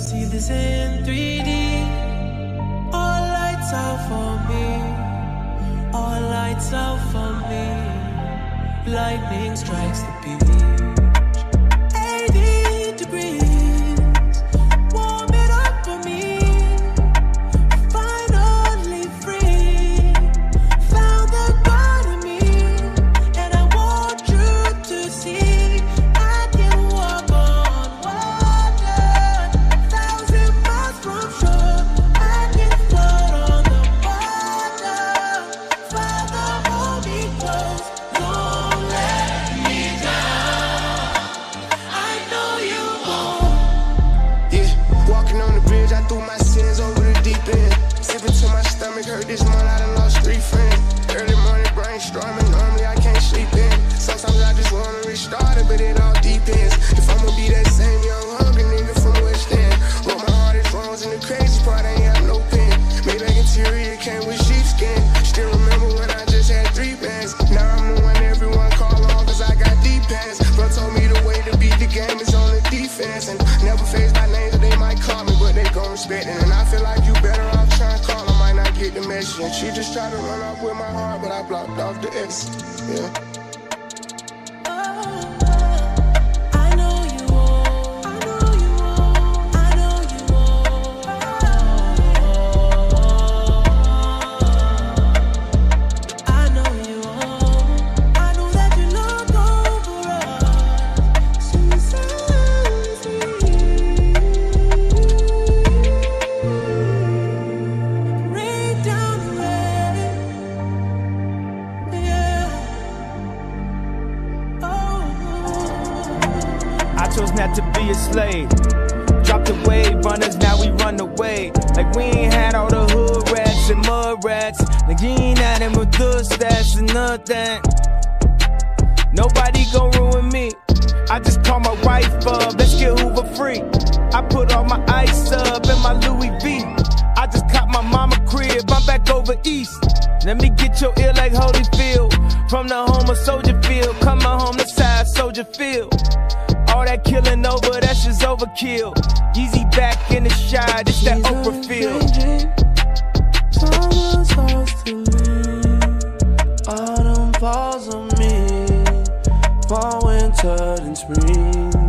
See this in 3D. All lights out for me. All lights out for me. Lightning strikes the beach. Brainstorming, normally I can't sleep in. Sometimes I just wanna restart it, but it all depends. If I'ma be that same young hungry nigga from West End. Wrote my hardest wrongs, and the crazy part, I ain't have no pen. Maybach interior came with And she just tried to run off with my heart, but I blocked off the X. Yeah. Chose not to be a slave. Drop the wave runners, now we run away. Like we ain't had all the hood rats and mud rats. Like you ain't had them with good stats and nothing. Nobody gon' ruin me. I just call my wife up, let's get Hoover free. I put all my ice up in my Louis V. I just caught my mama crib, I'm back over east. Let me get your ear like Holyfield. From the home of Soldier Field, coming home to side Soldier Field. All that killing over, that's just overkill. Yeezy back in the shy, it's that Oprah feel. Summer's close to me. Autumn falls on me. Fall, winter, and spring.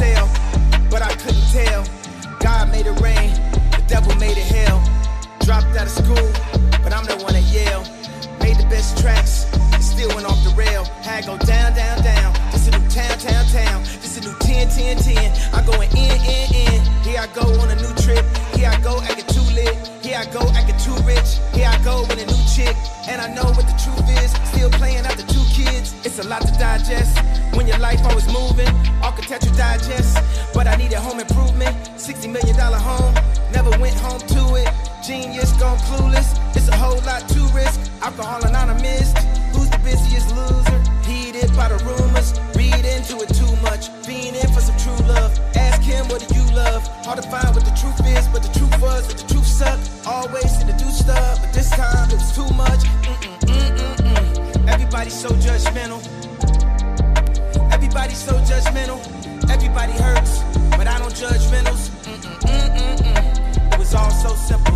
Sale, but I couldn't tell. God made it rain, the devil made it hell. Dropped out of school, but I'm the one at Yale. Made the best tracks, and still went off the rail. Had go down, down, down. This a new town, town, town. This a new 10, 10, 10. I going in, in, in. Here I go on a new trip. Here I go acting too lit. Here I go acting too rich. Here I go with a new chick. And I know what the truth is. A lot to digest. When your life always moving, architecture digest. But I needed home improvement. $60 million home. Never went home to it. Genius gone clueless. It's a whole lot to risk. Alcohol anonymous. Who's the busiest loser? Heated by the rumors. Read into it too much. Being in for some true love. Ask him what do you love. Hard to find what the truth is, but the truth so judgmental. Everybody's so judgmental. Everybody hurts, but I don't judge rentals. Mm-mm, mm-mm, mm. It was all so simple.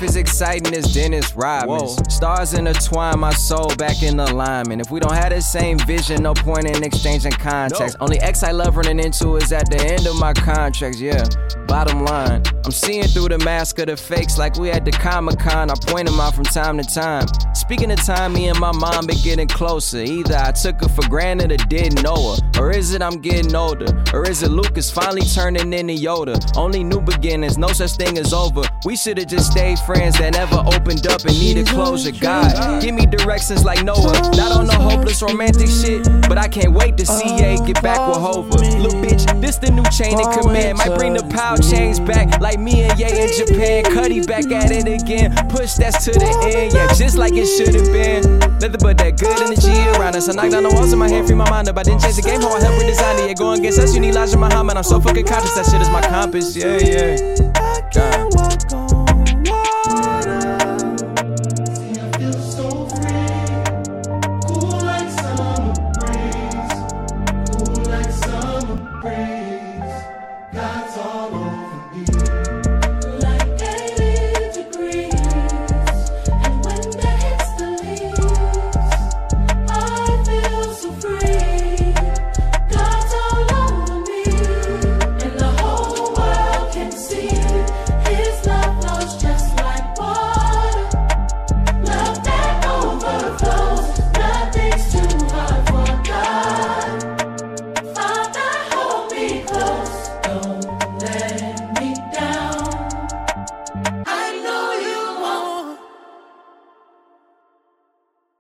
Life is exciting as Dennis Rodman. Stars intertwine my soul back in alignment. If we don't have the same vision, no point in exchanging contacts. Only X I love running into is at the end of my contracts, yeah. Bottom line, I'm seeing through the mask of the fakes like we at the Comic Con. I point them out from time to time. Speaking of time, me and my mom been getting closer. Either I took her for granted or didn't know her. Or is it I'm getting older? Or is it Lucas finally turning into Yoda? Only new beginnings, no such thing as over. We should've just stayed friends that never opened up and needed closure. God, give me directions like Noah. Not on no hopeless romantic shit, but I can't wait to see Ye get back with Hova. Look, bitch, this the new chain of command. Might bring the power chains back like me and Ye in Japan. Cuddy back at it again. Push that's to the end, yeah, just like it should've been. Nothing but that good energy around us. I knock down the walls in my head, free my mind up. I didn't change the game, how I help redesign it. Yeah, go against us, you need Elijah Muhammad. I'm so fucking conscious, that shit is my compass, yeah, yeah. On